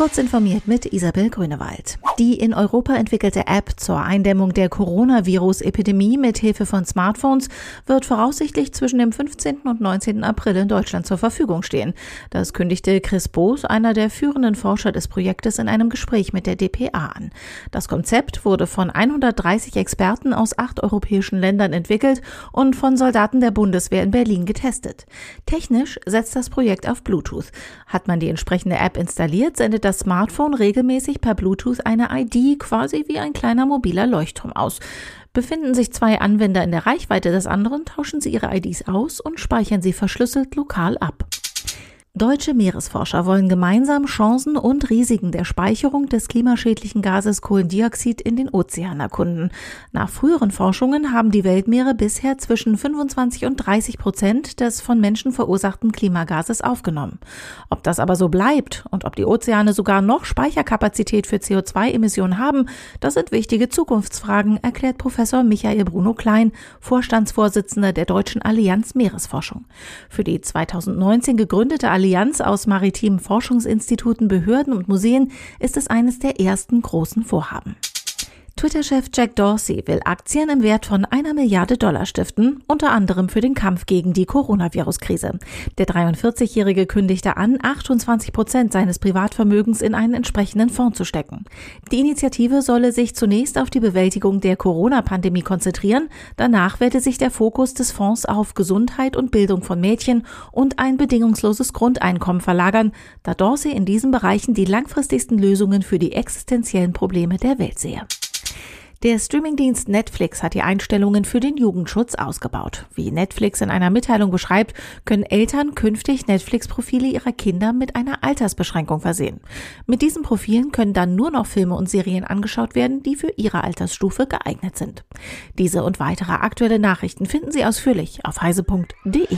Kurz informiert mit Isabel Grünewald. Die in Europa entwickelte App zur Eindämmung der Coronavirus-Epidemie mit Hilfe von Smartphones wird voraussichtlich zwischen dem 15. und 19. April in Deutschland zur Verfügung stehen. Das kündigte Chris Boos, einer der führenden Forscher des Projektes, in einem Gespräch mit der DPA an. Das Konzept wurde von 130 Experten aus acht europäischen Ländern entwickelt und von Soldaten der Bundeswehr in Berlin getestet. Technisch setzt das Projekt auf Bluetooth. Hat man die entsprechende App installiert, sendet das Smartphone regelmäßig per Bluetooth eine ID quasi wie ein kleiner mobiler Leuchtturm aus. Befinden sich zwei Anwender in der Reichweite des anderen, tauschen sie ihre IDs aus und speichern sie verschlüsselt lokal ab. Deutsche Meeresforscher wollen gemeinsam Chancen und Risiken der Speicherung des klimaschädlichen Gases Kohlendioxid in den Ozeanen erkunden. Nach früheren Forschungen haben die Weltmeere bisher zwischen 25 und 30 Prozent des von Menschen verursachten Klimagases aufgenommen. Ob das aber so bleibt und ob die Ozeane sogar noch Speicherkapazität für CO2-Emissionen haben, das sind wichtige Zukunftsfragen, erklärt Professor Michael Bruno Klein, Vorstandsvorsitzender der Deutschen Allianz Meeresforschung. Für die 2019 gegründete Allianz aus maritimen Forschungsinstituten, Behörden und Museen ist es eines der ersten großen Vorhaben. Twitter-Chef Jack Dorsey will Aktien im Wert von einer Milliarde Dollar stiften, unter anderem für den Kampf gegen die Coronavirus-Krise. Der 43-Jährige kündigte an, 28 Prozent seines Privatvermögens in einen entsprechenden Fonds zu stecken. Die Initiative solle sich zunächst auf die Bewältigung der Corona-Pandemie konzentrieren, danach werde sich der Fokus des Fonds auf Gesundheit und Bildung von Mädchen und ein bedingungsloses Grundeinkommen verlagern, da Dorsey in diesen Bereichen die langfristigsten Lösungen für die existenziellen Probleme der Welt sehe. Der Streamingdienst Netflix hat die Einstellungen für den Jugendschutz ausgebaut. Wie Netflix in einer Mitteilung beschreibt, können Eltern künftig Netflix-Profile ihrer Kinder mit einer Altersbeschränkung versehen. Mit diesen Profilen können dann nur noch Filme und Serien angeschaut werden, die für ihre Altersstufe geeignet sind. Diese und weitere aktuelle Nachrichten finden Sie ausführlich auf heise.de.